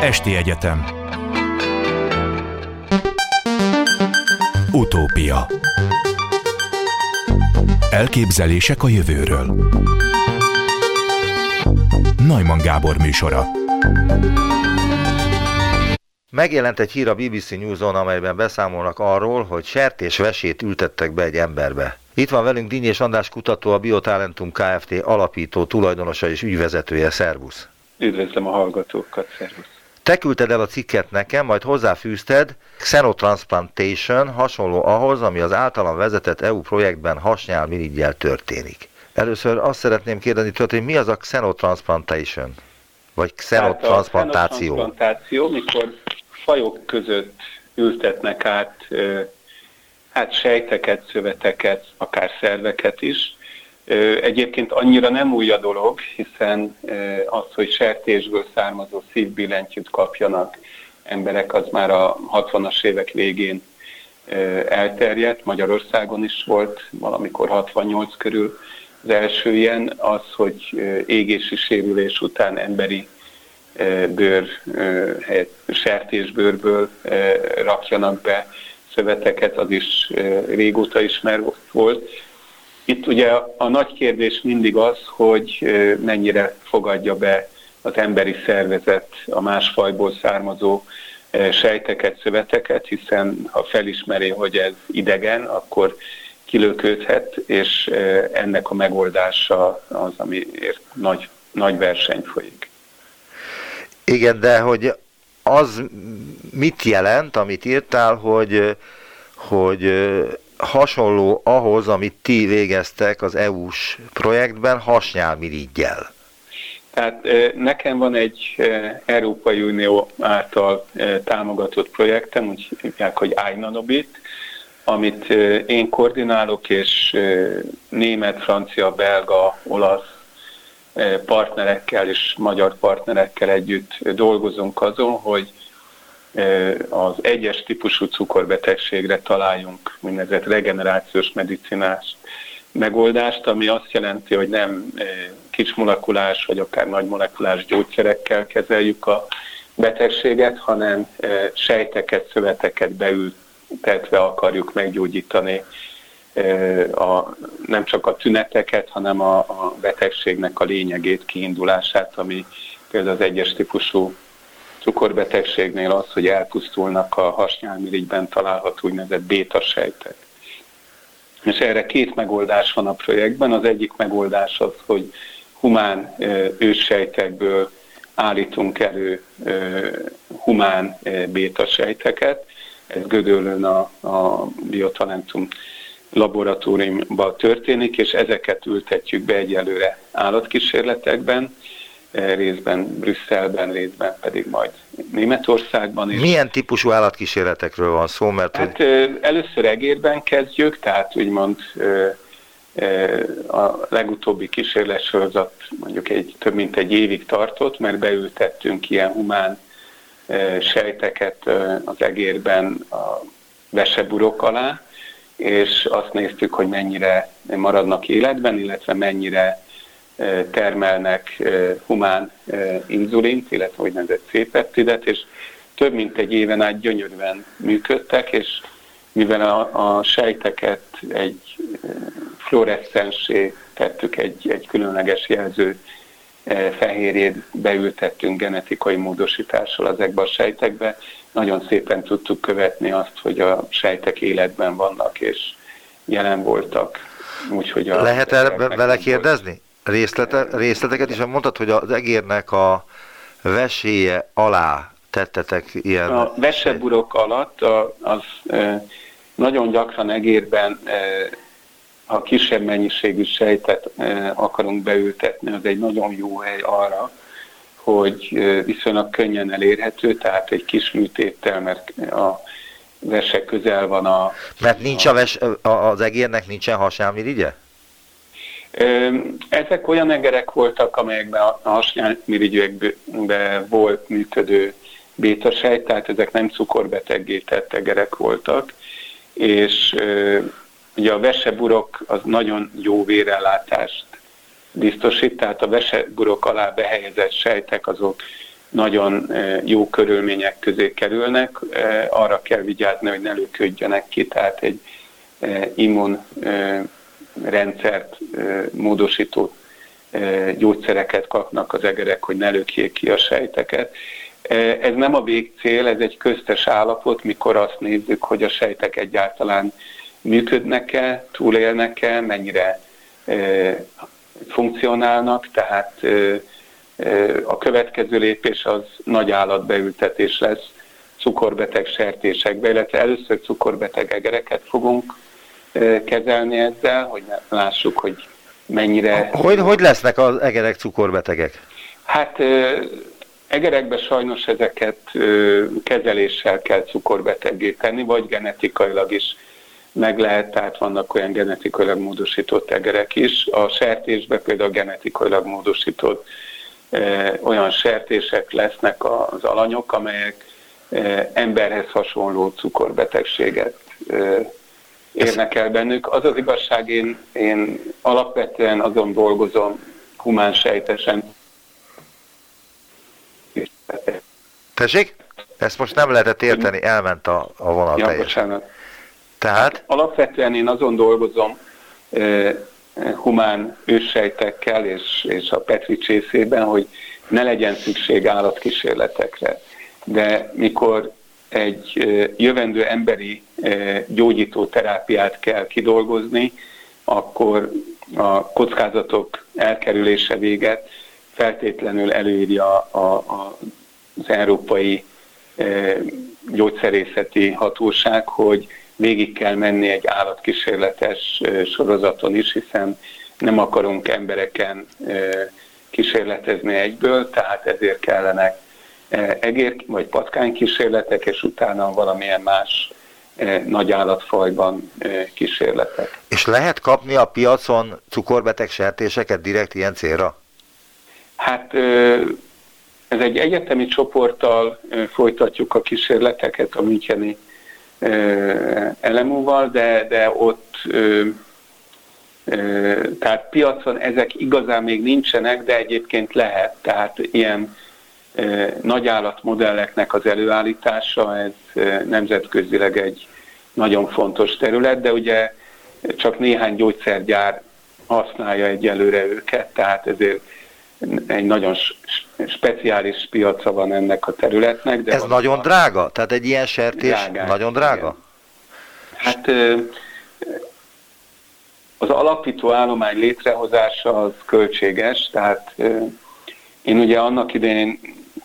Esti Egyetem Utópia Elképzelések a jövőről Najman Gábor műsora Megjelent egy hír a BBC News-on, amelyben beszámolnak arról, hogy sertésvesét ültettek be egy emberbe. Itt van velünk Dinyés András kutató, a Biotalentum Kft. alapító, tulajdonosa és ügyvezetője. Szervusz! Üdvözlöm a hallgatókat, szervusz! Te küldted el a cikket nekem, majd hozzáfűzted Xenotransplantation hasonló ahhoz, ami az általam vezetett EU projektben hasnyál mirigyel történik. Először azt szeretném kérdezni tőled, hogy mi az a Xenotransplantation? Vagy xenotransplantáció? Hát a xenotransplantáció, mikor fajok között ültetnek át hát sejteket, szöveteket, akár szerveket is. Egyébként annyira nem új a dolog, hiszen az, hogy sertésből származó szívbillentyűt kapjanak emberek, az már a 60-as évek végén elterjedt, Magyarországon is volt valamikor 68 körül az első ilyen, az, hogy égési sérülés után emberi bőr, sertésbőrből rakjanak be szöveteket, az is régóta ismer volt. Itt ugye a nagy kérdés mindig az, hogy mennyire fogadja be az emberi szervezet a másfajból származó sejteket, szöveteket, hiszen ha felismeri, hogy ez idegen, akkor kilöködhet, és ennek a megoldása az, amiért nagy, nagy verseny folyik. Igen, de hogy az mit jelent, amit írtál, hogy, hogy hasonló ahhoz, amit ti végeztek az EU-s projektben, hasnyálmirigyel? Tehát nekem van egy Európai Unió által támogatott projektem, úgy hívják, hogy iNanobit, amit én koordinálok, és német, francia, belga, olasz partnerekkel és magyar partnerekkel együtt dolgozunk azon, hogy az egyes típusú cukorbetegségre találjunk úgynevezett regenerációs medicinás megoldást, ami azt jelenti, hogy nem kismolekulás vagy akár nagymolekulás gyógyszerekkel kezeljük a betegséget, hanem sejteket, szöveteket beültetve akarjuk meggyógyítani a, nem csak a tüneteket, hanem a, a betegségnek a lényegét, kiindulását, ami például az egyes típusú cukorbetegségnél az, hogy elpusztulnak a hasnyálmirigyben található úgynevezett béta sejtek. És erre két megoldás van a projektben. Az egyik megoldás az, hogy humán őssejtekből állítunk elő humán béta sejteket. Ez Gödöllön a, a Biotalentum laboratóriumban történik, és ezeket ültetjük be egyelőre állatkísérletekben, részben Brüsszelben, részben pedig majd Németországban is. Milyen típusú állatkísérletekről van szó? Mert hát hogy... először egérben kezdjük, tehát úgymond a legutóbbi kísérletsorozat mondjuk egy, több mint egy évig tartott, mert beültettünk ilyen humán sejteket az egérben a veseburok alá, és azt néztük, hogy mennyire maradnak életben, illetve mennyire termelnek humán inzulint, illetve úgynevezett C-peptidet, és több mint egy éven át gyönyörűen működtek, és mivel a, a sejteket egy fluoreszcensé tettük, egy, egy különleges jelző fehérjét beültettünk genetikai módosítással ezekbe a sejtekbe, nagyon szépen tudtuk követni azt, hogy a sejtek életben vannak és jelen voltak. Úgyhogy a Lehet erre vele kérdezni? Részlete, részleteket is mondtad, hogy az egérnek a veséje alá tettetek ilyen... A veseburok alatt a, az e, nagyon gyakran egérben, e, ha kisebb mennyiségű sejtet e, akarunk beültetni, az egy nagyon jó hely arra, hogy viszonylag könnyen elérhető, tehát egy kis műtéttel, mert a vese közel van a... Mert nincs a, ves, az egérnek nincsen hasnyálmirigye? Ezek olyan egerek voltak, amelyekben a hasnyálmirigyekben volt működő bétasejt, tehát ezek nem cukorbeteggé tett egerek voltak, és ugye a veseburok az nagyon jó vérellátást biztosít, tehát a veseburok alá behelyezett sejtek azok nagyon jó körülmények közé kerülnek, arra kell vigyázni, hogy ne lőködjenek ki, tehát egy immunrendszert módosító gyógyszereket kapnak az egerek, hogy ne lökjék ki a sejteket. Ez nem a végcél, ez egy köztes állapot, mikor azt nézzük, hogy a sejtek egyáltalán működnek-e, túlélnek-e, mennyire funkcionálnak, tehát a következő lépés az nagy állatbeültetés lesz cukorbeteg sertésekbe, illetve először cukorbeteg egereket fogunk kezelni ezzel, hogy lássuk, hogy mennyire... Hogy, hogy lesznek az egerek cukorbetegek? Hát egerekbe sajnos ezeket kezeléssel kell cukorbeteggé tenni, vagy genetikailag is meg lehet, tehát vannak olyan genetikailag módosított egerek is. A sertésbe például genetikailag módosított olyan sertések lesznek az alanyok, amelyek emberhez hasonló cukorbetegséget érnek el bennük. Az az igazság, én, én alapvetően azon dolgozom humán sejtesen. Tessék? Ezt most nem lehetett érteni, elment a, a vonal ja, teljesen. Tehát? Alapvetően én azon dolgozom eh, humán őssejtekkel és, és a Petri csészében, hogy ne legyen szükség állatkísérletekre. De mikor egy jövendő emberi gyógyító terápiát kell kidolgozni, akkor a kockázatok elkerülése véget feltétlenül előírja a, a, az Európai Gyógyszerészeti Hatóság, hogy végig kell menni egy állatkísérletes sorozaton is, hiszen nem akarunk embereken kísérletezni egyből, tehát ezért kellenek egér vagy patkány kísérletek, és utána valamilyen más nagy állatfajban kísérletek. És lehet kapni a piacon cukorbeteg sertéseket direkt ilyen célra? Hát ez egy egyetemi csoporttal folytatjuk a kísérleteket a Müncheni elemúval, de, de ott tehát piacon ezek igazán még nincsenek, de egyébként lehet. Tehát ilyen nagyállatmodelleknek az előállítása, ez nemzetközileg egy nagyon fontos terület, de ugye csak néhány gyógyszergyár használja egyelőre őket, tehát ezért egy nagyon speciális piaca van ennek a területnek. De Ez nagyon a... drága? Tehát egy ilyen sertés drágán, nagyon drága? Igen. Hát az alapító állomány létrehozása az költséges, tehát én ugye annak idején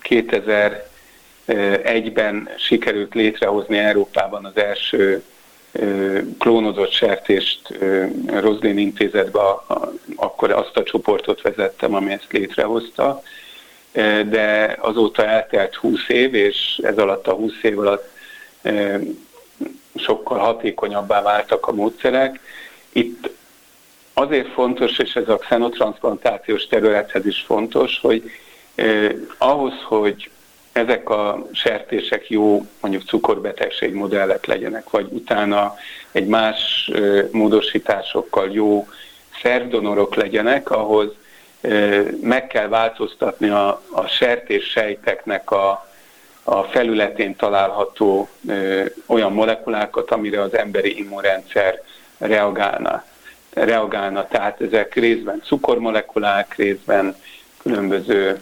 2001-ben sikerült létrehozni Európában az első klónozott sertést Roslin intézetbe, akkor azt a csoportot vezettem, ami ezt létrehozta, de azóta eltelt 20 év, és ez alatt a 20 év alatt sokkal hatékonyabbá váltak a módszerek. Itt azért fontos, és ez a xenotransplantációs területhez is fontos, hogy eh, ahhoz, hogy ezek a sertések jó mondjuk cukorbetegség modellek legyenek, vagy utána egy más módosításokkal jó szervdonorok legyenek, ahhoz meg kell változtatni a, a sertés sejteknek a, a felületén található olyan molekulákat, amire az emberi immunrendszer reagálna reagálna, tehát ezek részben cukormolekulák, részben különböző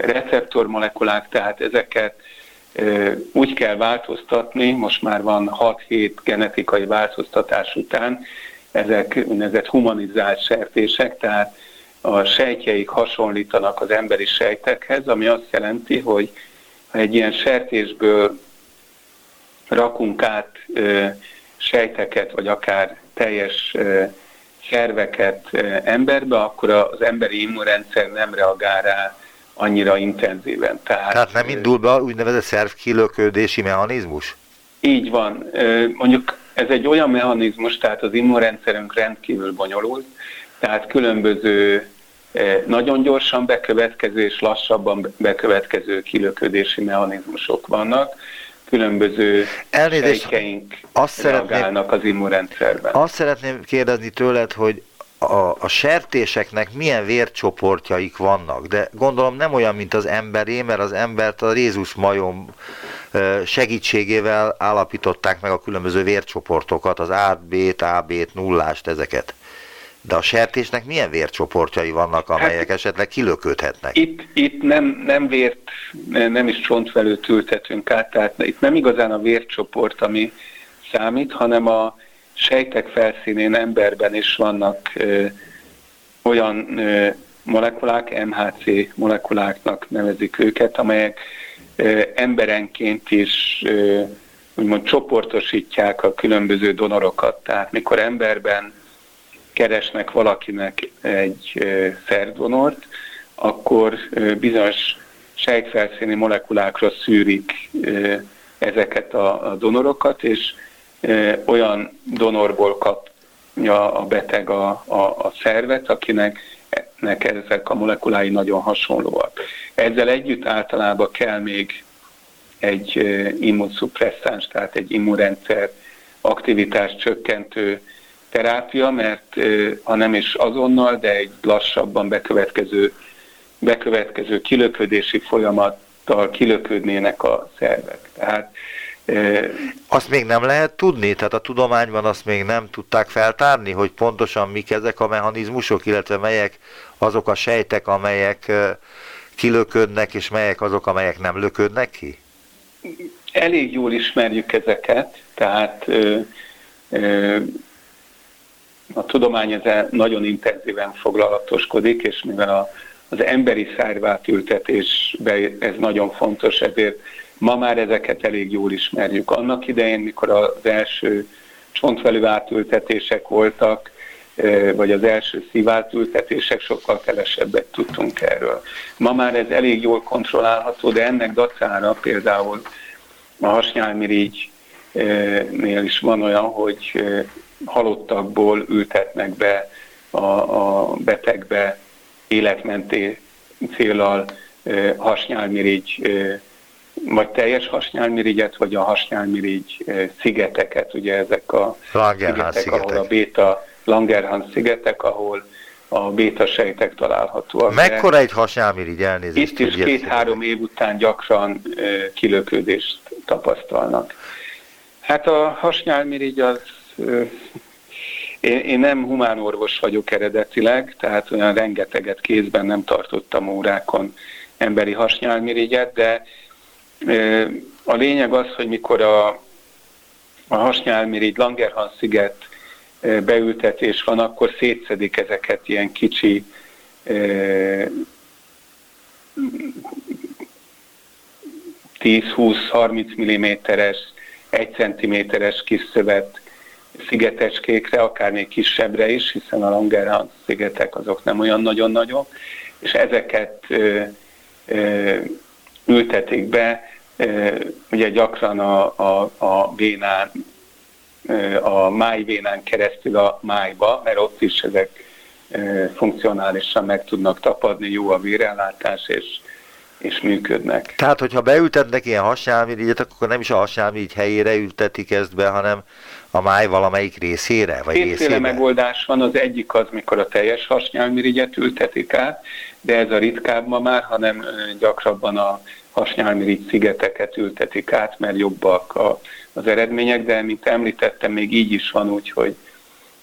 receptormolekulák, tehát ezeket úgy kell változtatni, most már van 6-7 genetikai változtatás után, ezek úgynevezett humanizált sertések, tehát a sejtjeik hasonlítanak az emberi sejtekhez, ami azt jelenti, hogy ha egy ilyen sertésből rakunk át sejteket, vagy akár teljes szerveket emberbe, akkor az emberi immunrendszer nem reagál rá annyira intenzíven. Tehát, Tehát nem indul be úgynevezett szervkilöködési mechanizmus? Így van. Mondjuk ez egy olyan mechanizmus, tehát az immunrendszerünk rendkívül bonyolult, tehát különböző nagyon gyorsan bekövetkező és lassabban bekövetkező kilöködési mechanizmusok vannak, különböző Elnézést, sejkeink azt reagálnak az immunrendszerben. Azt szeretném kérdezni tőled, hogy a, a sertéseknek milyen vércsoportjaik vannak, de gondolom nem olyan, mint az emberé, mert az embert a Rézus majom segítségével állapították meg a különböző vércsoportokat, az A-t, B-t, AB-t, nullást, ezeket. De a sertésnek milyen vércsoportjai vannak, amelyek hát, esetleg kilöködhetnek? Itt, itt nem, nem vért, nem is csontvelőt ültetünk át, tehát itt nem igazán a vércsoport, ami számít, hanem a sejtek felszínén emberben is vannak ö, olyan ö, molekulák, MHC molekuláknak nevezik őket, amelyek ö, emberenként is ö, úgymond csoportosítják a különböző donorokat. Tehát mikor emberben keresnek valakinek egy ö, szerdonort, akkor ö, bizonyos sejtfelszíni molekulákra szűrik ö, ezeket a, a donorokat, és olyan donorból kapja a beteg a, a, a szervet, akinek nek ezek a molekulái nagyon hasonlóak. Ezzel együtt általában kell még egy immunszupresszáns, tehát egy immunrendszer aktivitás csökkentő terápia, mert ha nem is azonnal, de egy lassabban bekövetkező, bekövetkező kilöködési folyamattal kilöködnének a szervek. Tehát azt még nem lehet tudni? Tehát a tudományban azt még nem tudták feltárni, hogy pontosan mik ezek a mechanizmusok, illetve melyek azok a sejtek, amelyek kilöködnek, és melyek azok, amelyek nem löködnek ki? Elég jól ismerjük ezeket, tehát ö, ö, a tudomány ezzel nagyon intenzíven foglalatoskodik, és mivel a, az emberi szárvátültetésben ez nagyon fontos, ezért Ma már ezeket elég jól ismerjük. Annak idején, mikor az első csontvelő átültetések voltak, vagy az első szívátültetések, sokkal kevesebbet tudtunk erről. Ma már ez elég jól kontrollálható, de ennek dacára például a hasnyálmirigynél is van olyan, hogy halottakból ültetnek be a, a betegbe életmenté célral hasnyálmirigy vagy teljes hasnyálmirigyet, vagy a hasnyálmirigy szigeteket, ugye ezek a szigetek, szigetek, ahol a béta Langerhans szigetek, ahol a béta sejtek találhatóak. Mekkora egy hasnyálmirigy elnézést? Itt is két-három év után gyakran kilöködést tapasztalnak. Hát a hasnyálmirigy az én, én nem humánorvos vagyok eredetileg, tehát olyan rengeteget kézben nem tartottam órákon emberi hasnyálmirigyet, de a lényeg az, hogy mikor a, a hasnyálmirigy Langerhans sziget beültetés van, akkor szétszedik ezeket ilyen kicsi 10-20-30 mm-es, 1 cm-es kis szövet szigetecskékre, akár még kisebbre is, hiszen a Langerhans szigetek azok nem olyan nagyon nagyok, és ezeket ö, ö, ültetik be, ugye gyakran a, a, a vénán, a májvénán keresztül a májba, mert ott is ezek funkcionálisan meg tudnak tapadni, jó a vérellátás, és, és működnek. Tehát, hogyha beültetnek ilyen hasnyálmirigyet, akkor nem is a hasnyálmirigy helyére ültetik ezt be, hanem a máj valamelyik részére? Vagy Kétféle részére? megoldás van, az egyik az, mikor a teljes hasnyálmirigyet ültetik át, de ez a ritkább ma már, hanem gyakrabban a hasnyálmirigy szigeteket ültetik át, mert jobbak a, az eredmények, de mint említettem, még így is van úgy, hogy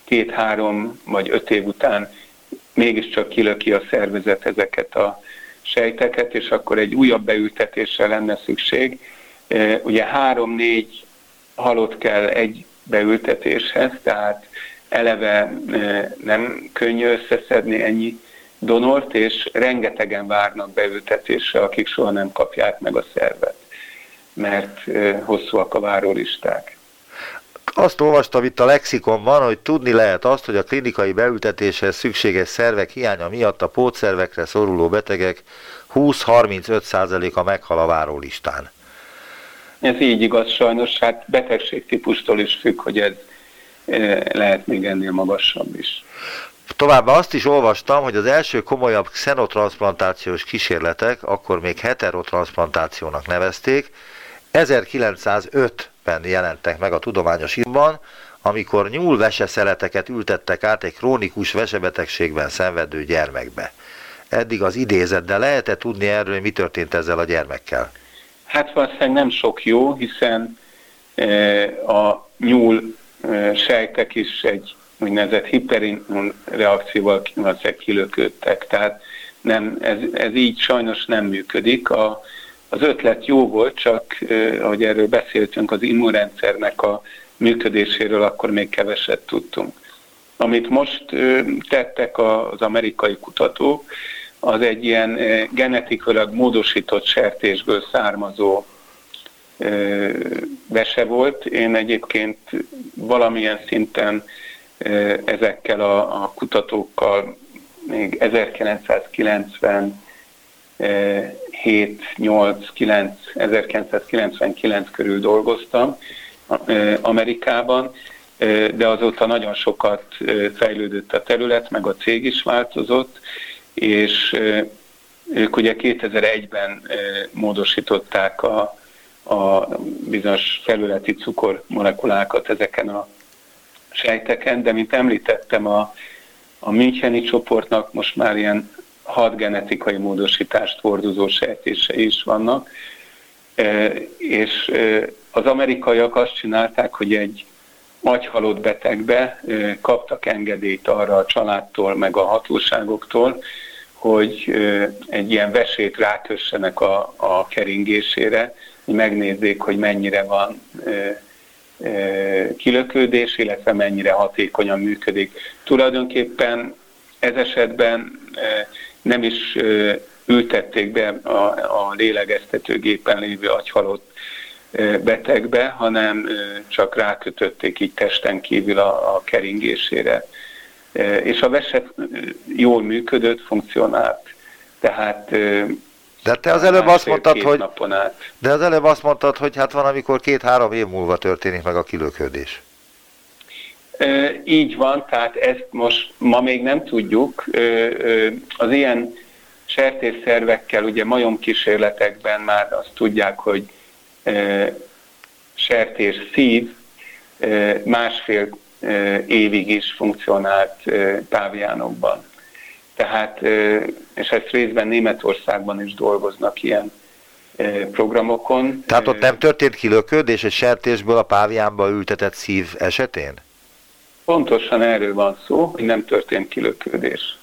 két-három vagy öt év után mégiscsak kilöki a szervezet ezeket a sejteket, és akkor egy újabb beültetésre lenne szükség. E, ugye három-négy halott kell egy beültetéshez, tehát eleve e, nem könnyű összeszedni ennyi donort, és rengetegen várnak beültetésre, akik soha nem kapják meg a szervet, mert hosszúak a várólisták. Azt olvastam itt a lexikonban, hogy tudni lehet azt, hogy a klinikai beültetéshez szükséges szervek hiánya miatt a pótszervekre szoruló betegek 20-35%-a meghal a várólistán. Ez így igaz sajnos, hát betegségtípustól is függ, hogy ez lehet még ennél magasabb is. Továbbá azt is olvastam, hogy az első komolyabb xenotransplantációs kísérletek, akkor még heterotransplantációnak nevezték, 1905-ben jelentek meg a tudományos írban, amikor nyúl veseszeleteket ültettek át egy krónikus vesebetegségben szenvedő gyermekbe. Eddig az idézet, de lehet-e tudni erről, hogy mi történt ezzel a gyermekkel? Hát valószínűleg nem sok jó, hiszen a nyúl sejtek is egy úgynevezett hiperimmun reakcióval valószínűleg kilöködtek. Tehát nem, ez, ez így sajnos nem működik. A, az ötlet jó volt, csak ahogy erről beszéltünk, az immunrendszernek a működéséről akkor még keveset tudtunk. Amit most tettek az amerikai kutatók, az egy ilyen genetikailag módosított sertésből származó vese volt. Én egyébként valamilyen szinten ezekkel a, a kutatókkal még 1990 7, 8, 9, 1999 körül dolgoztam Amerikában, de azóta nagyon sokat fejlődött a terület, meg a cég is változott, és ők ugye 2001-ben módosították a, a bizonyos felületi cukormolekulákat ezeken a sejteken, de mint említettem, a, a Müncheni csoportnak most már ilyen hat genetikai módosítást hordozó sejtései is vannak, és az amerikaiak azt csinálták, hogy egy agyhalott betegbe kaptak engedélyt arra a családtól, meg a hatóságoktól, hogy egy ilyen vesét rákössenek a, a keringésére, hogy megnézzék, hogy mennyire van kilökődés, illetve mennyire hatékonyan működik. Tulajdonképpen ez esetben nem is ültették be a, a lélegeztetőgépen lévő agyhalott betegbe, hanem csak rákötötték így testen kívül a, a keringésére. És a veset jól működött, funkcionált. Tehát de te az előbb azt mondtad, hogy de az előbb azt mondtad, hogy hát van, amikor két-három év múlva történik meg a kilöködés. E, így van, tehát ezt most ma még nem tudjuk. Az ilyen sertésszervekkel, ugye majomkísérletekben már azt tudják, hogy sertés szív másfél évig is funkcionált távjánokban. Tehát, és ezt részben Németországban is dolgoznak ilyen programokon. Tehát ott nem történt kilöködés egy sertésből a páviánba ültetett szív esetén? Pontosan erről van szó, hogy nem történt kilöködés.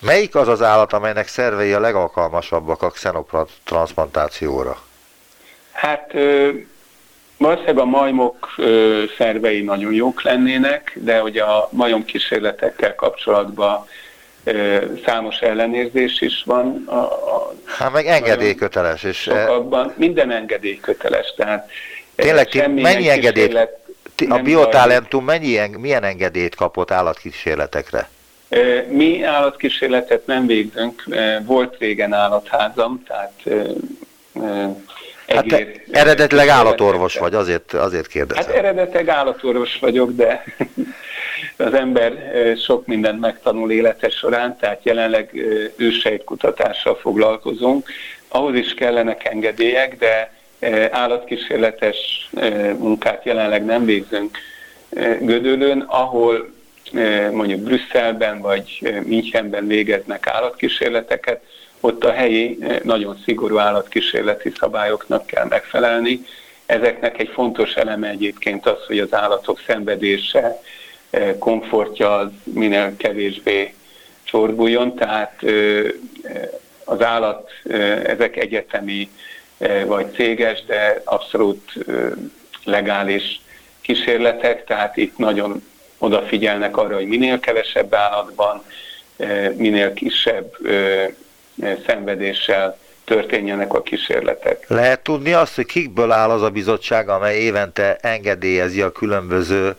Melyik az az állat, amelynek szervei a legalkalmasabbak a xenotransplantációra? Hát valószínűleg a majmok szervei nagyon jók lennének, de hogy a majom kísérletekkel kapcsolatban számos ellenérzés is van. A, a hát meg engedélyköteles. És sokakban, minden engedélyköteles, tehát Tényleg, mennyi engedélyt, a biotalentum mennyi, milyen engedélyt kapott állatkísérletekre? Mi állatkísérletet nem végzünk, volt régen állatházam, tehát Hát te eredetileg állatorvos vagy, azért, azért kérdezem. Hát eredetileg állatorvos vagyok, de az ember sok mindent megtanul élete során, tehát jelenleg ősejtkutatással foglalkozunk. Ahhoz is kellenek engedélyek, de állatkísérletes munkát jelenleg nem végzünk Gödöllön, ahol mondjuk Brüsszelben vagy Münchenben végeznek állatkísérleteket, ott a helyi nagyon szigorú állatkísérleti szabályoknak kell megfelelni. Ezeknek egy fontos eleme egyébként az, hogy az állatok szenvedése, komfortja az minél kevésbé csorbuljon, tehát az állat, ezek egyetemi vagy céges, de abszolút legális kísérletek, tehát itt nagyon odafigyelnek arra, hogy minél kevesebb állatban, minél kisebb szenvedéssel történjenek a kísérletek. Lehet tudni azt, hogy kikből áll az a bizottság, amely évente engedélyezi a különböző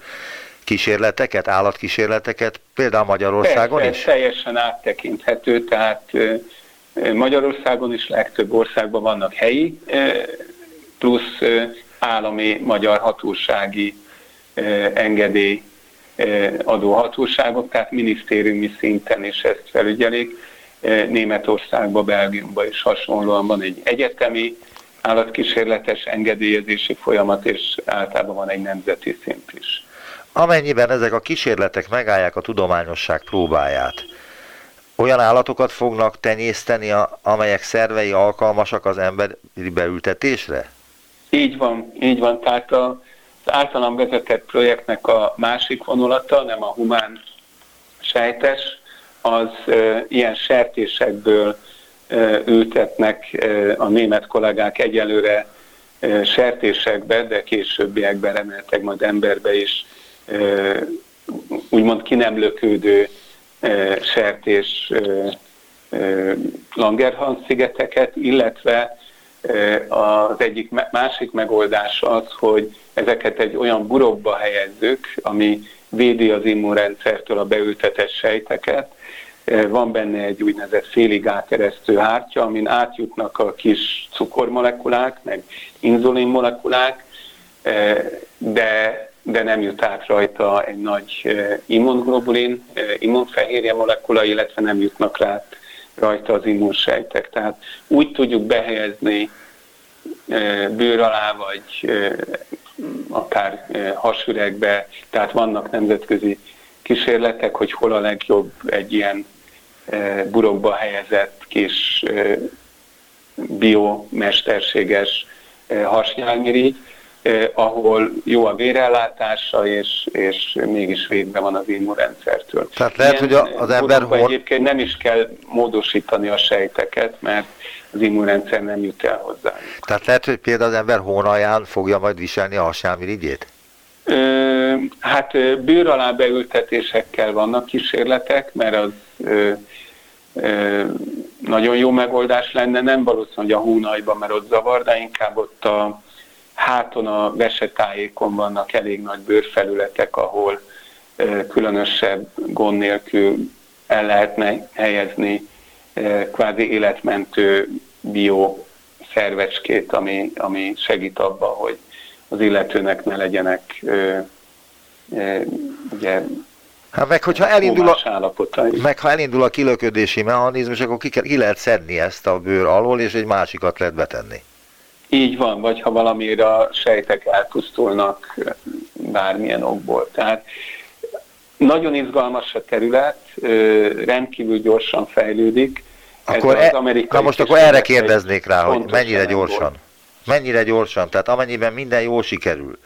kísérleteket, állatkísérleteket, például Magyarországon Persze, is? teljesen áttekinthető, tehát Magyarországon is legtöbb országban vannak helyi, plusz állami magyar hatósági engedély adó hatóságok, tehát minisztériumi szinten is ezt felügyelik. Németországban, Belgiumban is hasonlóan van egy egyetemi állatkísérletes engedélyezési folyamat, és általában van egy nemzeti szint is. Amennyiben ezek a kísérletek megállják a tudományosság próbáját, olyan állatokat fognak tenyészteni, amelyek szervei alkalmasak az emberi beültetésre? Így van, így van. Tehát az általam vezetett projektnek a másik vonulata, nem a humán sejtes, az e, ilyen sertésekből e, ültetnek e, a német kollégák egyelőre e, sertésekbe, de későbbiekben reméltek majd emberbe is úgymond ki nem lökődő sertés Langerhans szigeteket, illetve az egyik másik megoldás az, hogy ezeket egy olyan burokba helyezzük, ami védi az immunrendszertől a beültetett sejteket. Van benne egy úgynevezett félig átkeresztő hártya, amin átjutnak a kis cukormolekulák, meg inzulinmolekulák, de de nem jut át rajta egy nagy immunglobulin, immunfehérje molekula, illetve nem jutnak rá rajta az immunsejtek. Tehát úgy tudjuk behelyezni bőr alá, vagy akár hasüregbe, tehát vannak nemzetközi kísérletek, hogy hol a legjobb egy ilyen burokba helyezett kis biomesterséges hasnyálmirigy, ahol jó a vérellátása, és, és mégis védve van az immunrendszertől. Tehát lehet, Ilyen hogy az ember... Hor... Egyébként nem is kell módosítani a sejteket, mert az immunrendszer nem jut el hozzá. Tehát lehet, hogy például az ember hónaján fogja majd viselni a hasnyálmirigyét? Hát bőr alá beültetésekkel vannak kísérletek, mert az ö, ö, nagyon jó megoldás lenne, nem valószínű, hogy a hónajban, mert ott zavar, de inkább ott a, háton a vesetájékon vannak elég nagy bőrfelületek, ahol különösebb gond nélkül el lehetne helyezni kvázi életmentő bio szervecskét, ami, ami segít abba, hogy az illetőnek ne legyenek ugye, Hát meg, hogyha elindul a, meg ha elindul a kilöködési mechanizmus, akkor ki, ki lehet szedni ezt a bőr alól, és egy másikat lehet betenni. Így van, vagy ha valamire a sejtek elpusztulnak bármilyen okból. Tehát nagyon izgalmas a terület, rendkívül gyorsan fejlődik. Akkor Ez az e, na most akkor erre kérdeznék rá, hogy mennyire gyorsan. Volt. Mennyire gyorsan, tehát amennyiben minden jól sikerül,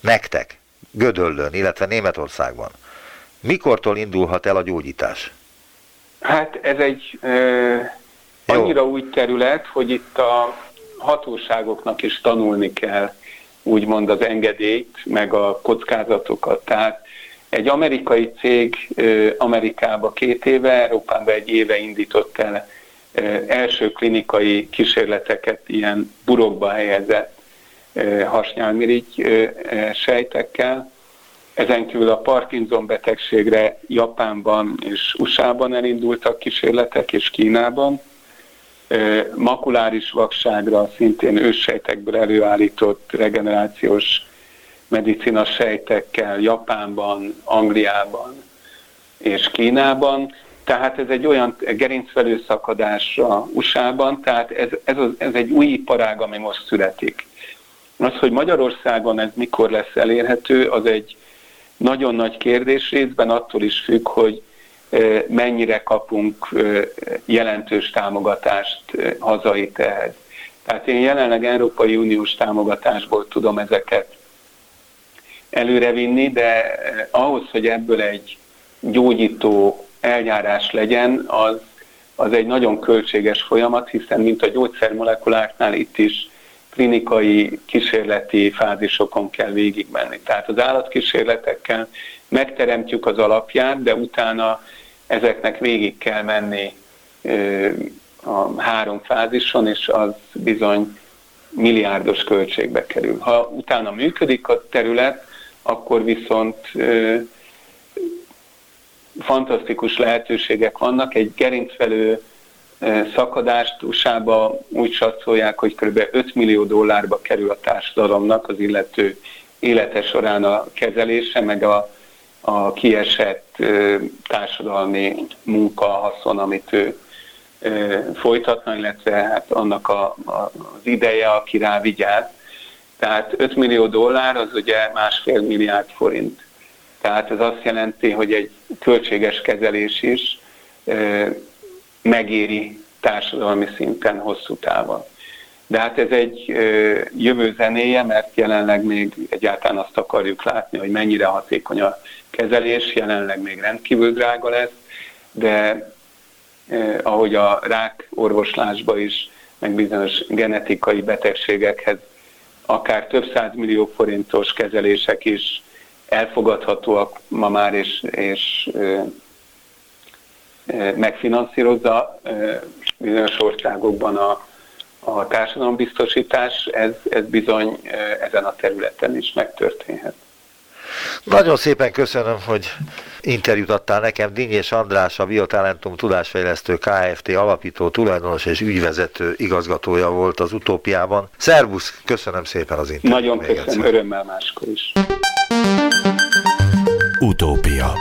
nektek, Gödöllön, illetve Németországban, mikortól indulhat el a gyógyítás? Hát ez egy ö, annyira Jó. új terület, hogy itt a hatóságoknak is tanulni kell úgymond az engedélyt, meg a kockázatokat. Tehát egy amerikai cég Amerikába két éve, Európában egy éve indított el első klinikai kísérleteket ilyen burokba helyezett hasnyálmirigy sejtekkel. Ezen kívül a Parkinson betegségre Japánban és USA-ban elindultak kísérletek, és Kínában makuláris vakságra szintén őssejtekből előállított regenerációs medicina sejtekkel Japánban, Angliában és Kínában. Tehát ez egy olyan gerincvelő szakadásra USA-ban, tehát ez, ez, az, ez egy új iparág, ami most születik. Az, hogy Magyarországon ez mikor lesz elérhető, az egy nagyon nagy kérdés részben attól is függ, hogy mennyire kapunk jelentős támogatást hazai ehhez. Tehát én jelenleg Európai Uniós támogatásból tudom ezeket előrevinni, de ahhoz, hogy ebből egy gyógyító eljárás legyen, az, az egy nagyon költséges folyamat, hiszen mint a gyógyszermolekuláknál itt is klinikai kísérleti fázisokon kell végigmenni. Tehát az állatkísérletekkel megteremtjük az alapját, de utána ezeknek végig kell menni a három fázison, és az bizony milliárdos költségbe kerül. Ha utána működik a terület, akkor viszont fantasztikus lehetőségek vannak. Egy gerincvelő szakadást usa úgy satszolják, hogy kb. 5 millió dollárba kerül a társadalomnak az illető élete során a kezelése, meg a a kiesett társadalmi munka haszon, amit ő folytatna, illetve hát annak a, a, az ideje, aki rá vigyáz. Tehát 5 millió dollár az ugye másfél milliárd forint. Tehát ez azt jelenti, hogy egy költséges kezelés is megéri társadalmi szinten hosszú távon. De hát ez egy jövő zenéje, mert jelenleg még egyáltalán azt akarjuk látni, hogy mennyire hatékony a kezelés, jelenleg még rendkívül drága lesz, de ahogy a rák orvoslásba is, meg bizonyos genetikai betegségekhez akár több millió forintos kezelések is elfogadhatóak ma már, és, és megfinanszírozza bizonyos országokban a, a társadalombiztosítás, ez, ez bizony ezen a területen is megtörténhet. Nagyon szépen köszönöm, hogy interjút adtál nekem. Dinnyés András, a Biotalentum tudásfejlesztő Kft. alapító, tulajdonos és ügyvezető igazgatója volt az utópiában. Szervusz, köszönöm szépen az interjút. Nagyon köszönöm, egyszer. örömmel máskor is. Utópia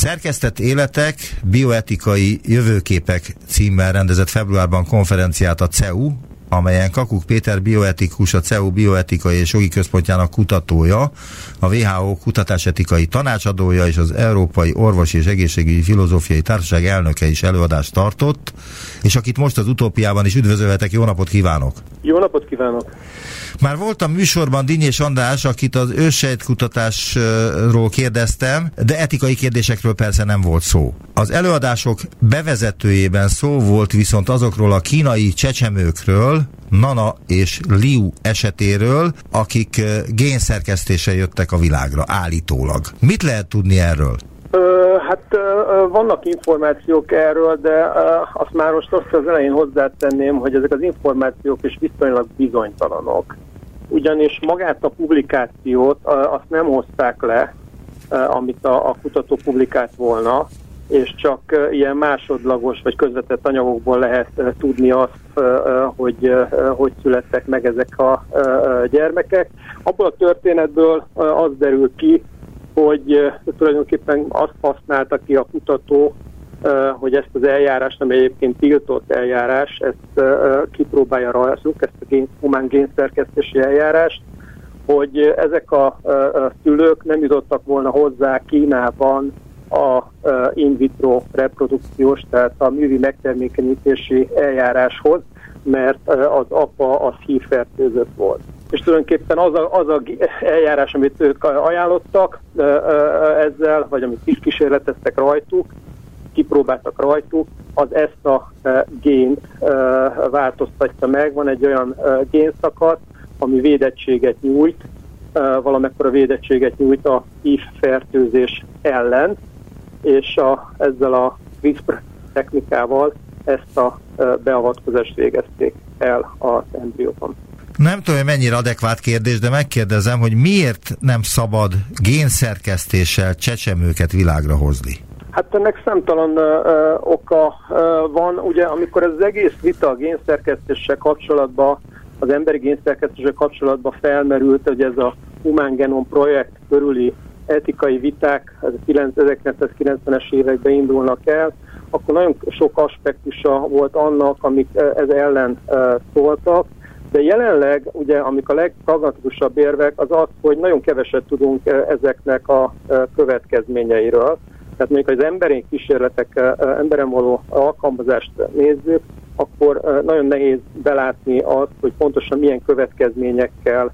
Szerkesztett életek, bioetikai jövőképek címmel rendezett februárban konferenciát a CEU, amelyen Kakuk Péter bioetikus, a CEU bioetikai és jogi központjának kutatója, a WHO kutatásetikai tanácsadója és az Európai Orvosi és Egészségügyi Filozófiai Társaság elnöke is előadást tartott, és akit most az utópiában is üdvözölhetek, jó napot kívánok! Jó napot kívánok! Már voltam műsorban Dinyés András, akit az őssejtkutatásról kérdeztem, de etikai kérdésekről persze nem volt szó. Az előadások bevezetőjében szó volt viszont azokról a kínai csecsemőkről, Nana és Liu esetéről, akik génszerkesztése jöttek a világra, állítólag. Mit lehet tudni erről? Hát vannak információk erről, de azt már most azt az elején hozzátenném, hogy ezek az információk is viszonylag bizonytalanok. Ugyanis magát a publikációt azt nem hozták le, amit a, kutató publikált volna, és csak ilyen másodlagos vagy közvetett anyagokból lehet tudni azt, hogy hogy születtek meg ezek a gyermekek. Abból a történetből az derül ki, hogy tulajdonképpen azt használta ki a kutató, hogy ezt az eljárást, ami egyébként tiltott eljárás, ezt kipróbálja rajzuk, ezt a humán génszerkesztési eljárást, hogy ezek a szülők nem jutottak volna hozzá Kínában a in vitro reprodukciós, tehát a művi megtermékenyítési eljáráshoz, mert az apa az hívfertőzött volt és tulajdonképpen az a, az a eljárás, amit ők ajánlottak ezzel, vagy amit is kísérleteztek rajtuk, kipróbáltak rajtuk, az ezt a gént változtatja meg. Van egy olyan génszakasz, ami védettséget nyújt, valamekkora védettséget nyújt a HIV fertőzés ellen, és a, ezzel a CRISPR technikával ezt a beavatkozást végezték el az embrióban. Nem tudom, hogy mennyire adekvát kérdés, de megkérdezem, hogy miért nem szabad génszerkesztéssel csecsemőket világra hozni? Hát ennek számtalan ö, oka ö, van. Ugye, amikor ez az egész vita a génszerkesztéssel kapcsolatban, az emberi génszerkesztéssel kapcsolatban felmerült, hogy ez a Human Genome projekt körüli etikai viták, ez a 1990-es években indulnak el, akkor nagyon sok aspektusa volt annak, amik ez ellen szóltak, de jelenleg, ugye, amik a legpragmatikusabb érvek, az az, hogy nagyon keveset tudunk eh, ezeknek a eh, következményeiről. Tehát mondjuk, az emberi kísérletek, eh, emberen való alkalmazást nézzük, akkor nagyon nehéz belátni azt, hogy pontosan milyen következményekkel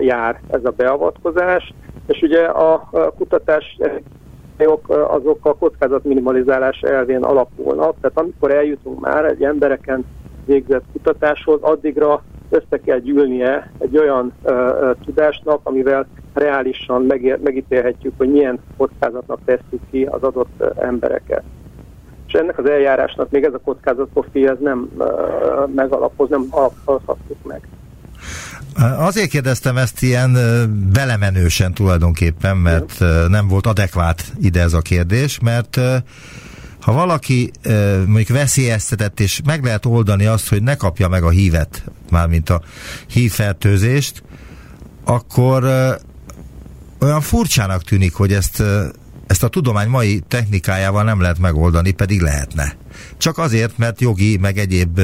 jár ez a beavatkozás. És ugye a kutatás azok a kockázat minimalizálás elvén alapulnak. Tehát amikor eljutunk már egy embereken végzett kutatáshoz, addigra össze kell gyűlnie egy olyan ö, ö, tudásnak, amivel reálisan megér, megítélhetjük, hogy milyen kockázatnak tesszük ki az adott embereket. És ennek az eljárásnak még ez a kockázatprofil ez nem ö, megalapoz, nem alapozhatjuk meg. Azért kérdeztem ezt ilyen belemenősen tulajdonképpen, mert nem volt adekvát ide ez a kérdés, mert ha valaki mondjuk veszélyeztetett, és meg lehet oldani azt, hogy ne kapja meg a hívet, mármint a hívfertőzést, akkor olyan furcsának tűnik, hogy ezt, ezt a tudomány mai technikájával nem lehet megoldani, pedig lehetne. Csak azért, mert jogi, meg egyéb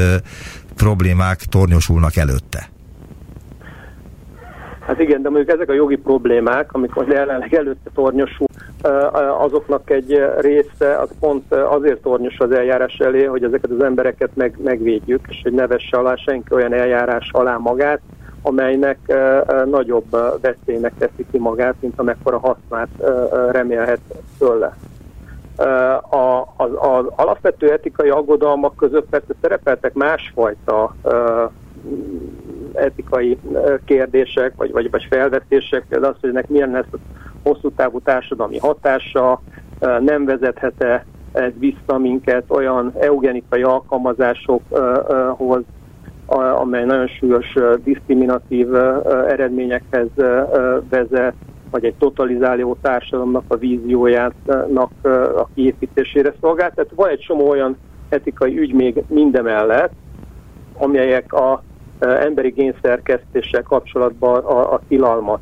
problémák tornyosulnak előtte. Hát Igen, de mondjuk ezek a jogi problémák, amik most jelenleg előtte tornyosul, azoknak egy része az pont azért tornyos az eljárás elé, hogy ezeket az embereket meg, megvédjük, és hogy ne vesse alá senki olyan eljárás alá magát, amelynek nagyobb veszélynek teszi ki magát, mint amekkora hasznát remélhet tőle. A, az, az alapvető etikai aggodalmak között persze szerepeltek másfajta etikai kérdések, vagy, vagy, vagy felvetések, például az, hogy ennek milyen lesz hosszú távú társadalmi hatása, nem vezethet-e ez vissza minket olyan eugenikai alkalmazásokhoz, amely nagyon súlyos diszkriminatív eredményekhez vezet, vagy egy totalizáló társadalomnak a víziójának a kiépítésére szolgál. Tehát van egy csomó olyan etikai ügy még mindemellett, amelyek a emberi génszerkesztéssel kapcsolatban a, a tilalmat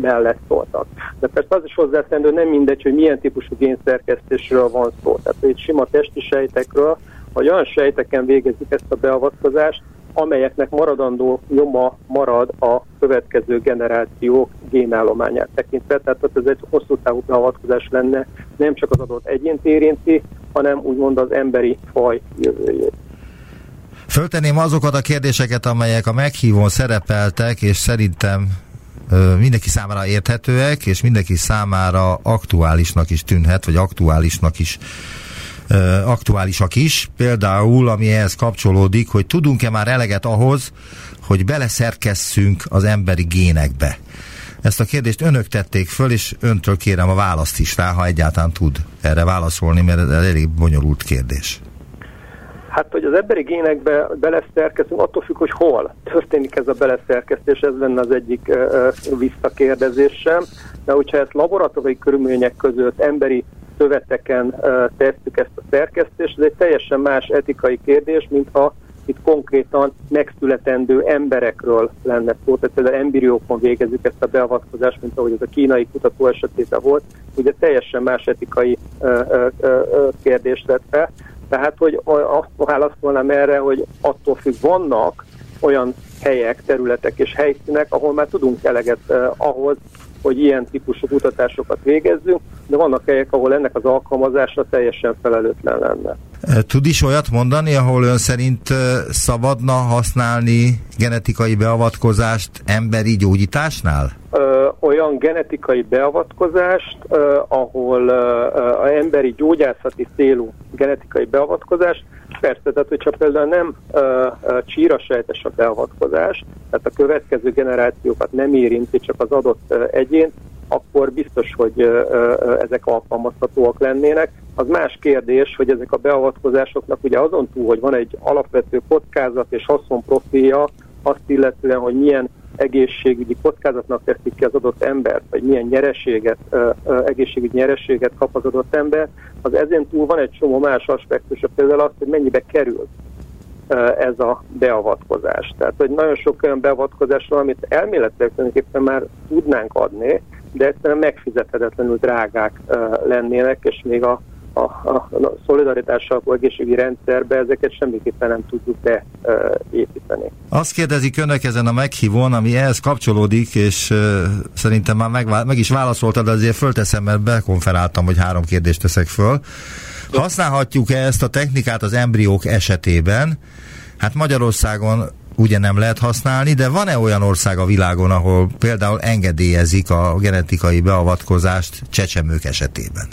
mellett szóltak. De persze az is hozzátendő, nem mindegy, hogy milyen típusú génszerkesztésről van szó. Tehát egy sima testi sejtekről, vagy olyan sejteken végezik ezt a beavatkozást, amelyeknek maradandó nyoma marad a következő generációk génállományát tekintve. Tehát ez egy hosszú távú beavatkozás lenne, nem csak az adott egyént érinti, hanem úgymond az emberi faj jövőjét. Föltenném azokat a kérdéseket, amelyek a meghívón szerepeltek, és szerintem mindenki számára érthetőek, és mindenki számára aktuálisnak is tűnhet, vagy aktuálisnak is aktuálisak is. Például, ami ehhez kapcsolódik, hogy tudunk-e már eleget ahhoz, hogy beleszerkesszünk az emberi génekbe. Ezt a kérdést önök tették föl, és öntől kérem a választ is rá, ha egyáltalán tud erre válaszolni, mert ez elég bonyolult kérdés. Hát, hogy az emberi génekbe beleszerkezünk, attól függ, hogy hol történik ez a beleszerkesztés, ez lenne az egyik uh, visszakérdezésem. De hogyha ezt laboratóriumi körülmények között emberi szöveteken tesszük ezt a szerkesztést, ez egy teljesen más etikai kérdés, mint ha itt konkrétan megszületendő emberekről lenne szó, tehát például embriókon végezzük ezt a beavatkozást, mint ahogy ez a kínai kutató esetében volt, ugye teljesen más etikai uh, uh, uh, kérdést tett fel. Tehát, hogy azt válaszolnám erre, hogy attól függ, vannak olyan helyek, területek és helyszínek, ahol már tudunk eleget eh, ahhoz, hogy ilyen típusú kutatásokat végezzünk, de vannak helyek, ahol ennek az alkalmazása teljesen felelőtlen lenne. Tud is olyat mondani, ahol ön szerint szabadna használni genetikai beavatkozást emberi gyógyításnál? Ö, olyan genetikai beavatkozást, ö, ahol ö, a emberi gyógyászati célú genetikai beavatkozás, persze, tehát hogyha például nem ö, ö, csírasejtes a beavatkozás, tehát a következő generációkat nem érinti, csak az adott ö, egyén, akkor biztos, hogy ezek alkalmazhatóak lennének. Az más kérdés, hogy ezek a beavatkozásoknak ugye azon túl, hogy van egy alapvető kockázat és haszonprofilja, azt illetően, hogy milyen egészségügyi kockázatnak teszik ki az adott embert, vagy milyen nyereséget, egészségügyi nyereséget kap az adott ember, az ezen túl van egy csomó más aspektus, például az, hogy mennyibe kerül ez a beavatkozás. Tehát, hogy nagyon sok olyan beavatkozás van, amit elméletileg tulajdonképpen már tudnánk adni, de egyszerűen megfizethetetlenül drágák lennének, és még a, a, a, a szolidaritással egészségügyi rendszerbe ezeket semmiképpen nem tudjuk beépíteni. Azt kérdezik önök ezen a meghívón, ami ehhez kapcsolódik, és uh, szerintem már meg, meg is válaszoltad, de azért fölteszem, mert bekonferáltam, hogy három kérdést teszek föl. Használhatjuk-e ezt a technikát az embriók esetében? Hát Magyarországon ugye nem lehet használni, de van-e olyan ország a világon, ahol például engedélyezik a genetikai beavatkozást csecsemők esetében?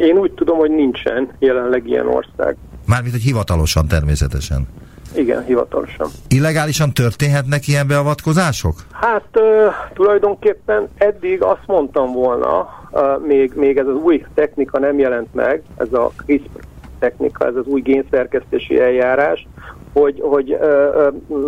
Én úgy tudom, hogy nincsen jelenleg ilyen ország. Mármint, hogy hivatalosan természetesen. Igen, hivatalosan. Illegálisan történhetnek ilyen beavatkozások? Hát tulajdonképpen eddig azt mondtam volna, még, még ez az új technika nem jelent meg, ez a CRISPR technika, ez az új génszerkesztési eljárás, hogy, hogy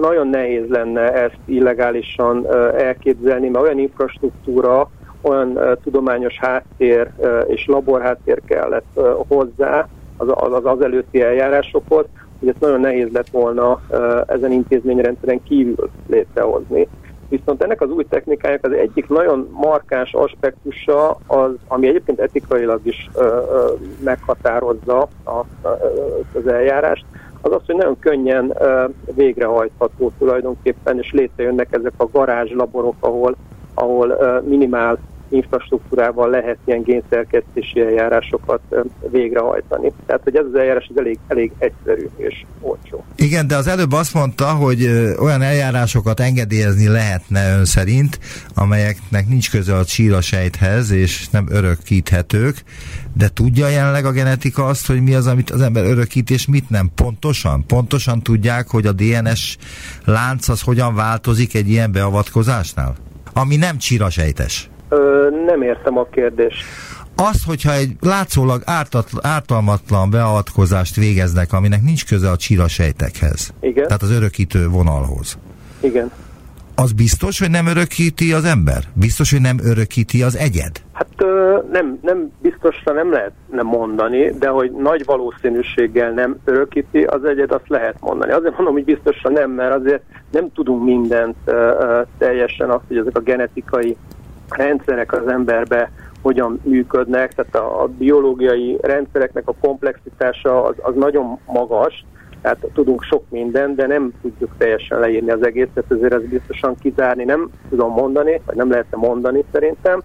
nagyon nehéz lenne ezt illegálisan elképzelni, mert olyan infrastruktúra, olyan tudományos háttér és laborháttér kellett hozzá az, az, az előtti eljárásokhoz, hogy ezt nagyon nehéz lett volna ezen intézményrendszeren kívül létrehozni. Viszont ennek az új technikának az egyik nagyon markáns aspektusa, az, ami egyébként etikailag is ö, ö, meghatározza a, a, az eljárást, az az, hogy nagyon könnyen végrehajtható tulajdonképpen, és létrejönnek ezek a garázslaborok, ahol, ahol minimál infrastruktúrával lehet ilyen génszerkesztési eljárásokat végrehajtani. Tehát, hogy ez az eljárás az elég, elég egyszerű és olcsó. Igen, de az előbb azt mondta, hogy olyan eljárásokat engedélyezni lehetne ön szerint, amelyeknek nincs köze a csílasejthez, és nem örökíthetők, de tudja jelenleg a genetika azt, hogy mi az, amit az ember örökít, és mit nem? Pontosan? Pontosan tudják, hogy a DNS lánc az hogyan változik egy ilyen beavatkozásnál? Ami nem csírasejtes. Ö, nem értem a kérdést. Az, hogyha egy látszólag ártat, ártalmatlan beavatkozást végeznek, aminek nincs köze a csirasejtekhez. Igen. Tehát az örökítő vonalhoz. Igen. Az biztos, hogy nem örökíti az ember? Biztos, hogy nem örökíti az egyed? Hát ö, nem, nem biztosra nem lehet nem mondani, de hogy nagy valószínűséggel nem örökíti az egyed, azt lehet mondani. Azért mondom, hogy biztosra nem, mert azért nem tudunk mindent ö, ö, teljesen azt, hogy ezek a genetikai rendszerek az emberbe hogyan működnek, tehát a, a biológiai rendszereknek a komplexitása az, az nagyon magas, tehát tudunk sok mindent, de nem tudjuk teljesen leírni az egészet, ezért ez biztosan kizárni nem tudom mondani, vagy nem lehetne mondani szerintem,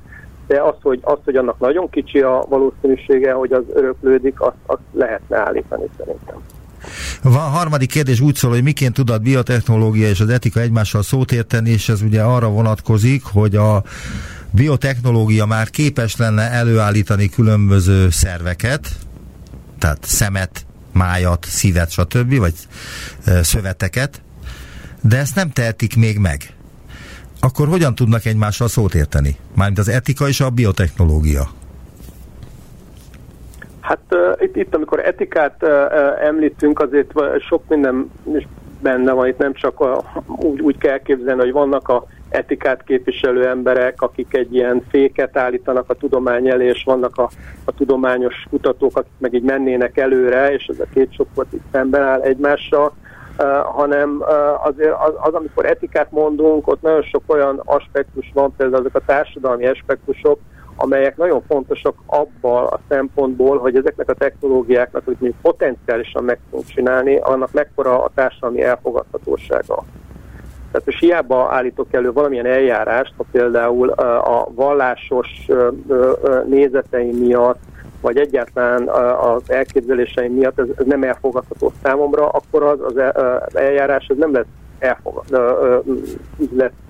de az, hogy, az, hogy annak nagyon kicsi a valószínűsége, hogy az öröklődik, azt, azt lehetne állítani szerintem. A harmadik kérdés úgy szól, hogy miként tud a biotechnológia és az etika egymással szót érteni, és ez ugye arra vonatkozik, hogy a biotechnológia már képes lenne előállítani különböző szerveket, tehát szemet, májat, szívet, stb., vagy szöveteket, de ezt nem tehetik még meg. Akkor hogyan tudnak egymással szót érteni? Mármint az etika és a biotechnológia. Hát uh, itt, itt, amikor etikát uh, említünk, azért sok minden is benne van, itt nem csak a, úgy, úgy kell képzelni, hogy vannak a etikát képviselő emberek, akik egy ilyen féket állítanak a tudomány elé, és vannak a, a tudományos kutatók, akik meg így mennének előre, és ez a két csoport itt szemben áll egymással, uh, hanem uh, azért az, az, amikor etikát mondunk, ott nagyon sok olyan aspektus van, például azok a társadalmi aspektusok, amelyek nagyon fontosak abban a szempontból, hogy ezeknek a technológiáknak, hogy mi potenciálisan meg tudunk csinálni, annak mekkora a társadalmi elfogadhatósága. Tehát most hiába állítok elő valamilyen eljárást, ha például a vallásos nézeteim miatt, vagy egyáltalán az elképzeléseim miatt ez nem elfogadható számomra, akkor az, az eljárás ez nem lesz elfogad,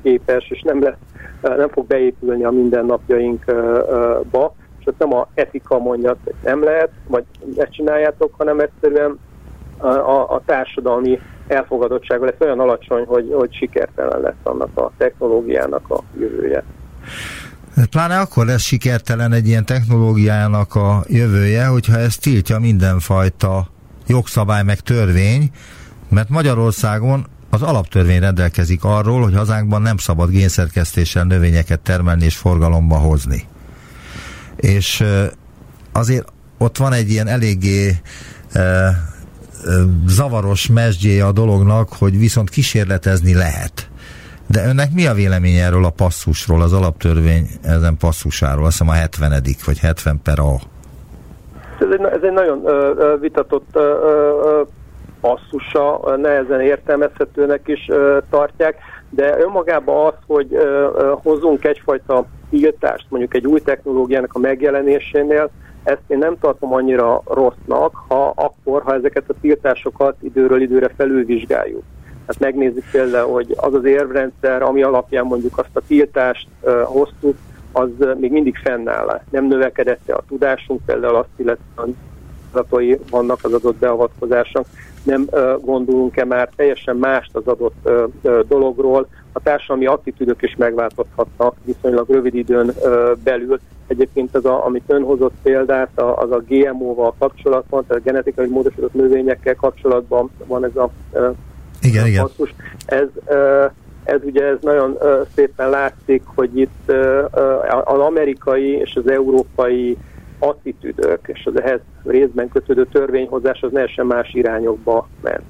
képes, és nem, lesz, nem fog beépülni a mindennapjainkba, és ez nem a etika mondja, hogy nem lehet, vagy ne csináljátok, hanem egyszerűen a, a társadalmi elfogadottsága lesz olyan alacsony, hogy, hogy sikertelen lesz annak a technológiának a jövője. Pláne akkor lesz sikertelen egy ilyen technológiának a jövője, hogyha ez tiltja mindenfajta jogszabály meg törvény, mert Magyarországon az alaptörvény rendelkezik arról, hogy hazánkban nem szabad génszerkesztéssel növényeket termelni és forgalomba hozni. És azért ott van egy ilyen eléggé zavaros mesdjéje a dolognak, hogy viszont kísérletezni lehet. De önnek mi a vélemény erről a passzusról, az alaptörvény ezen passzusáról? Azt hiszem a 70 vagy 70 per A. Ez egy, ez egy nagyon ö, vitatott ö, passzusa, nehezen értelmezhetőnek is tartják, de önmagában az, hogy hozunk egyfajta tiltást, mondjuk egy új technológiának a megjelenésénél, ezt én nem tartom annyira rossznak, ha akkor, ha ezeket a tiltásokat időről időre felülvizsgáljuk. Hát megnézzük például, hogy az az érvrendszer, ami alapján mondjuk azt a tiltást hoztuk, az még mindig fennáll. Nem növekedett a tudásunk, például azt illetően adatai vannak az adott beavatkozások, nem gondolunk-e már teljesen mást az adott dologról, a társadalmi attitűdök is megváltozhatnak viszonylag rövid időn belül, Egyébként az, a, amit ön hozott példát, az a GMO-val kapcsolatban, tehát a genetikai módosított növényekkel kapcsolatban van ez a igen, igen. Passzus. Ez, ez ugye ez nagyon szépen látszik, hogy itt az amerikai és az európai attitűdök és az ehhez részben kötődő törvényhozás az teljesen más irányokba ment.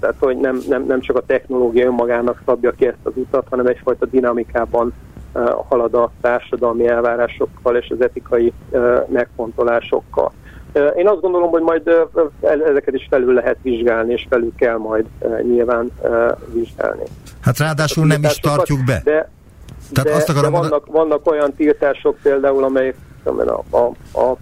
Tehát, hogy nem, nem, nem csak a technológia önmagának szabja ki ezt az utat, hanem egyfajta dinamikában halad a társadalmi elvárásokkal és az etikai megfontolásokkal. Én azt gondolom, hogy majd ezeket is felül lehet vizsgálni, és felül kell majd nyilván vizsgálni. Hát ráadásul nem is tartjuk be. De, Tehát de, azt akarom de vannak, vannak olyan tiltások például, amelyek a, a, a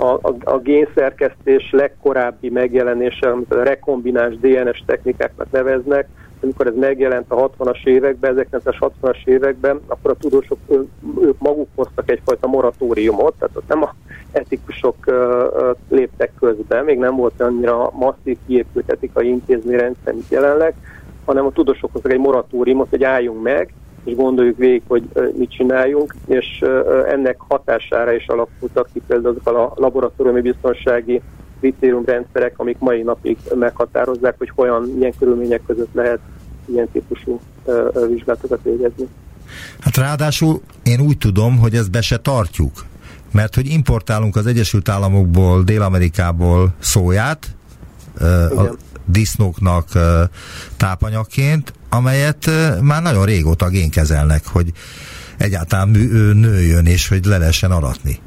a, a, a génszerkesztés legkorábbi megjelenése, amit a rekombináns DNS technikáknak neveznek, amikor ez megjelent a 60-as években, 1960-as években, akkor a tudósok ők maguk hoztak egyfajta moratóriumot, tehát ott nem a etikusok léptek közbe, még nem volt annyira masszív kiépült etikai intézményrendszer, mint jelenleg, hanem a tudósok hoztak egy moratóriumot, hogy álljunk meg, és gondoljuk végig, hogy mit csináljunk, és ennek hatására is alakultak ki például azok a laboratóriumi biztonsági kritériumrendszerek, amik mai napig meghatározzák, hogy hogyan, milyen körülmények között lehet ilyen típusú vizsgálatokat végezni. Hát ráadásul én úgy tudom, hogy ezt be se tartjuk, mert hogy importálunk az Egyesült Államokból, Dél-Amerikából szóját, a disznóknak tápanyagként, amelyet már nagyon régóta génkezelnek, hogy egyáltalán nőjön és hogy le lehessen aratni.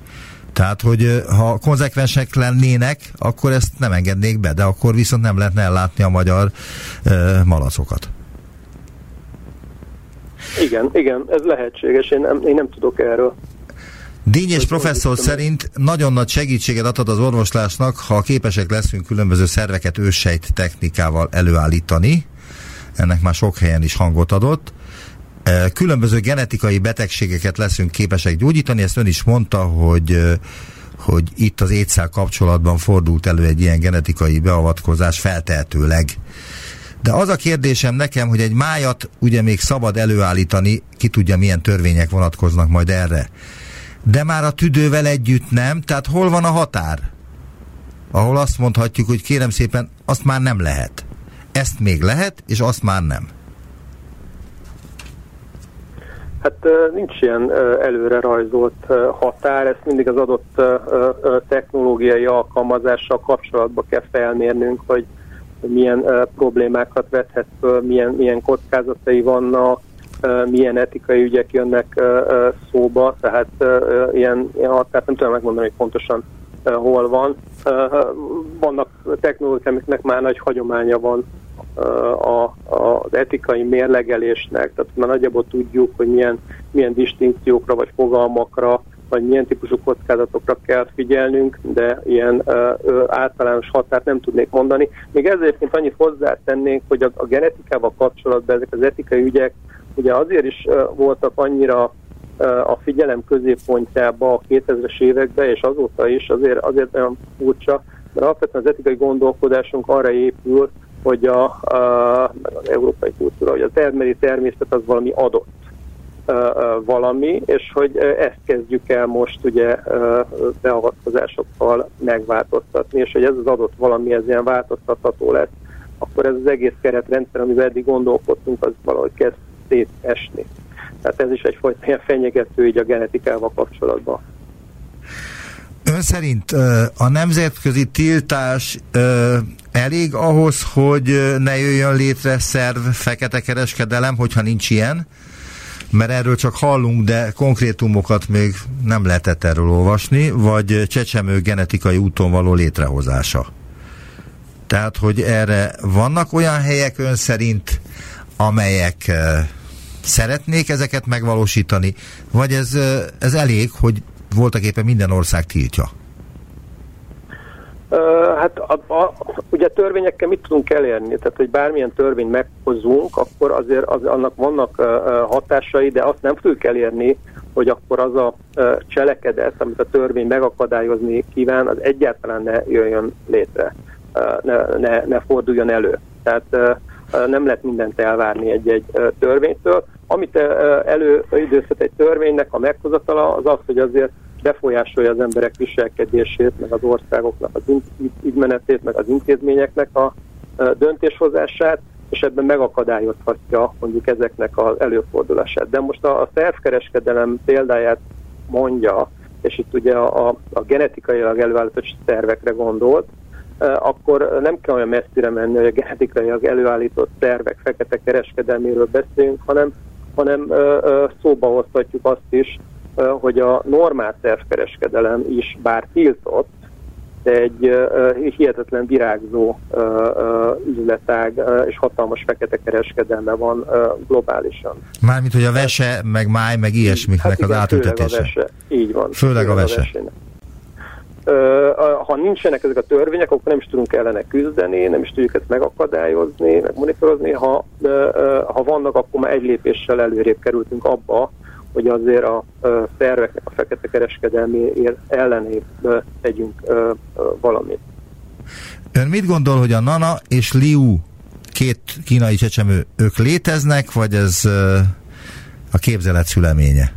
Tehát, hogy ha konzekvensek lennének, akkor ezt nem engednék be, de akkor viszont nem lehetne ellátni a magyar malacokat. Igen, igen, ez lehetséges, én nem, én nem tudok erről. Dényes professzor szerint nagyon nagy segítséget adhat az orvoslásnak, ha képesek leszünk különböző szerveket őssejt technikával előállítani. Ennek már sok helyen is hangot adott. Különböző genetikai betegségeket leszünk képesek gyógyítani, ezt ön is mondta, hogy hogy itt az étszel kapcsolatban fordult elő egy ilyen genetikai beavatkozás feltehetőleg. De az a kérdésem nekem, hogy egy májat ugye még szabad előállítani, ki tudja milyen törvények vonatkoznak majd erre. De már a tüdővel együtt nem, tehát hol van a határ? Ahol azt mondhatjuk, hogy kérem szépen, azt már nem lehet. Ezt még lehet, és azt már nem. Hát nincs ilyen előre rajzolt határ, ezt mindig az adott technológiai alkalmazással kapcsolatba kell felmérnünk, hogy milyen problémákat vethet milyen, milyen kockázatai vannak, milyen etikai ügyek jönnek szóba, tehát ilyen, ilyen határt nem tudom megmondani, hogy pontosan hol van. Vannak technológiák, amiknek már nagy hagyománya van a, az etikai mérlegelésnek, tehát már nagyjából tudjuk, hogy milyen, milyen distinkciókra vagy fogalmakra vagy milyen típusú kockázatokra kell figyelnünk, de ilyen ö, általános határt nem tudnék mondani. Még ezért annyit hozzátennénk, hogy a, a genetikával kapcsolatban ezek az etikai ügyek ugye azért is voltak annyira a figyelem középpontjába a 2000-es években, és azóta is azért, azért olyan furcsa, mert alapvetően az etikai gondolkodásunk arra épül, hogy a, a, az európai kultúra, hogy a termeli természet az valami adott valami, és hogy ezt kezdjük el most ugye beavatkozásokkal megváltoztatni, és hogy ez az adott valami, ez ilyen változtatható lesz, akkor ez az egész keretrendszer, amivel eddig gondolkodtunk, az valahogy kezd szétesni. Tehát ez is egyfajta ilyen fenyegető így a genetikával kapcsolatban. Ön szerint a nemzetközi tiltás elég ahhoz, hogy ne jöjjön létre szerv fekete kereskedelem, hogyha nincs ilyen? Mert erről csak hallunk, de konkrétumokat még nem lehetett erről olvasni, vagy csecsemő genetikai úton való létrehozása. Tehát, hogy erre vannak olyan helyek ön szerint, amelyek szeretnék ezeket megvalósítani, vagy ez, ez elég, hogy voltak éppen minden ország tiltja? Hát a, a, ugye törvényekkel mit tudunk elérni? Tehát, hogy bármilyen törvény meghozunk, akkor azért az, annak vannak uh, hatásai, de azt nem tudjuk elérni, hogy akkor az a uh, cselekedet, amit a törvény megakadályozni kíván, az egyáltalán ne jöjjön létre, ne, ne, ne forduljon elő. Tehát nem lehet mindent elvárni egy-egy törvénytől. Amit előidőzhet egy törvénynek a meghozatala, az az, hogy azért befolyásolja az emberek viselkedését, meg az országoknak az ügymenetét, meg az intézményeknek a döntéshozását, és ebben megakadályozhatja mondjuk ezeknek az előfordulását. De most a, a szervkereskedelem példáját mondja, és itt ugye a, a, a genetikailag előállított szervekre gondolt, akkor nem kell olyan messzire menni, hogy a genetikailag előállított szervek fekete kereskedelméről beszélünk, hanem, hanem szóba hozhatjuk azt is, hogy a normál szervkereskedelem is bár tiltott, de egy hihetetlen virágzó üzletág és hatalmas fekete kereskedelme van globálisan. Mármint, hogy a vese, meg máj, meg ilyesmiknek hát igen, az átültetése. Főleg a vese. Így van. Főleg, főleg a vese. A ha nincsenek ezek a törvények, akkor nem is tudunk ellene küzdeni, nem is tudjuk ezt megakadályozni, meg monitorozni. Ha, ha vannak, akkor már egy lépéssel előrébb kerültünk abba, hogy azért a szerveknek a fekete kereskedelmi ellenébb tegyünk valamit. Ön mit gondol, hogy a Nana és Liu két kínai csecsemő, ők léteznek, vagy ez a képzelet szüleménye?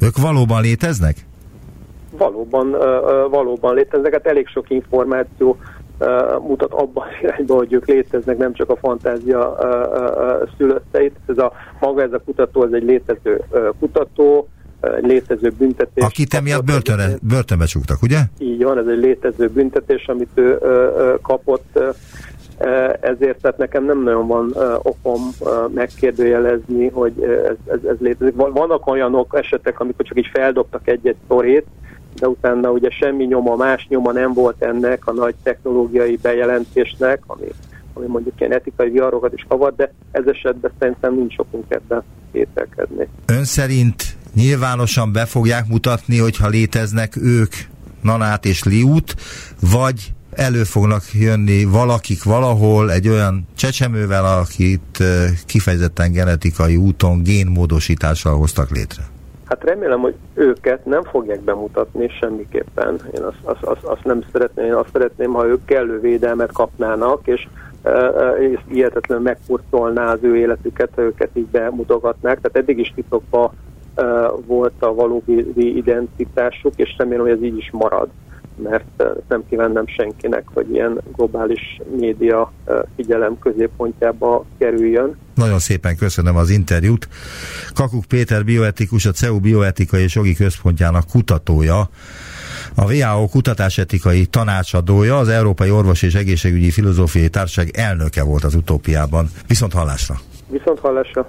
Ők valóban léteznek? Valóban, valóban léteznek. Hát elég sok információ mutat abban az irányba, hogy ők léteznek, nem csak a fantázia szülötteit. Ez a, maga ez a kutató, ez egy létező kutató, egy létező büntetés. Akit emiatt börtönre, börtönbe csuktak, ugye? Így van, ez egy létező büntetés, amit ő kapott ezért tehát nekem nem nagyon van okom megkérdőjelezni, hogy ez, ez, ez létezik. Vannak olyanok esetek, amikor csak így feldobtak egy-egy szorét, de utána ugye semmi nyoma, más nyoma nem volt ennek a nagy technológiai bejelentésnek, ami, ami mondjuk ilyen etikai viharokat is kavar, de ez esetben szerintem nincs okunk ebben kételkedni. Ön szerint nyilvánosan be fogják mutatni, hogyha léteznek ők, Nanát és Liút, vagy elő fognak jönni valakik valahol egy olyan csecsemővel, akit kifejezetten genetikai úton génmódosítással hoztak létre? Hát remélem, hogy őket nem fogják bemutatni semmiképpen. Én azt, azt, azt, azt nem szeretném, én azt szeretném, ha ők kellő védelmet kapnának, és és hihetetlen megkurcolná az ő életüket, ha őket így bemutogatnák. Tehát eddig is titokban volt a valódi identitásuk, és remélem, hogy ez így is marad mert nem kívánnám senkinek, hogy ilyen globális média figyelem középpontjába kerüljön. Nagyon szépen köszönöm az interjút. Kakuk Péter bioetikus, a CEU bioetikai és jogi központjának kutatója, a WHO kutatásetikai tanácsadója, az Európai Orvos és Egészségügyi Filozófiai Társaság elnöke volt az utópiában. Viszont hallásra! Viszont hallásra!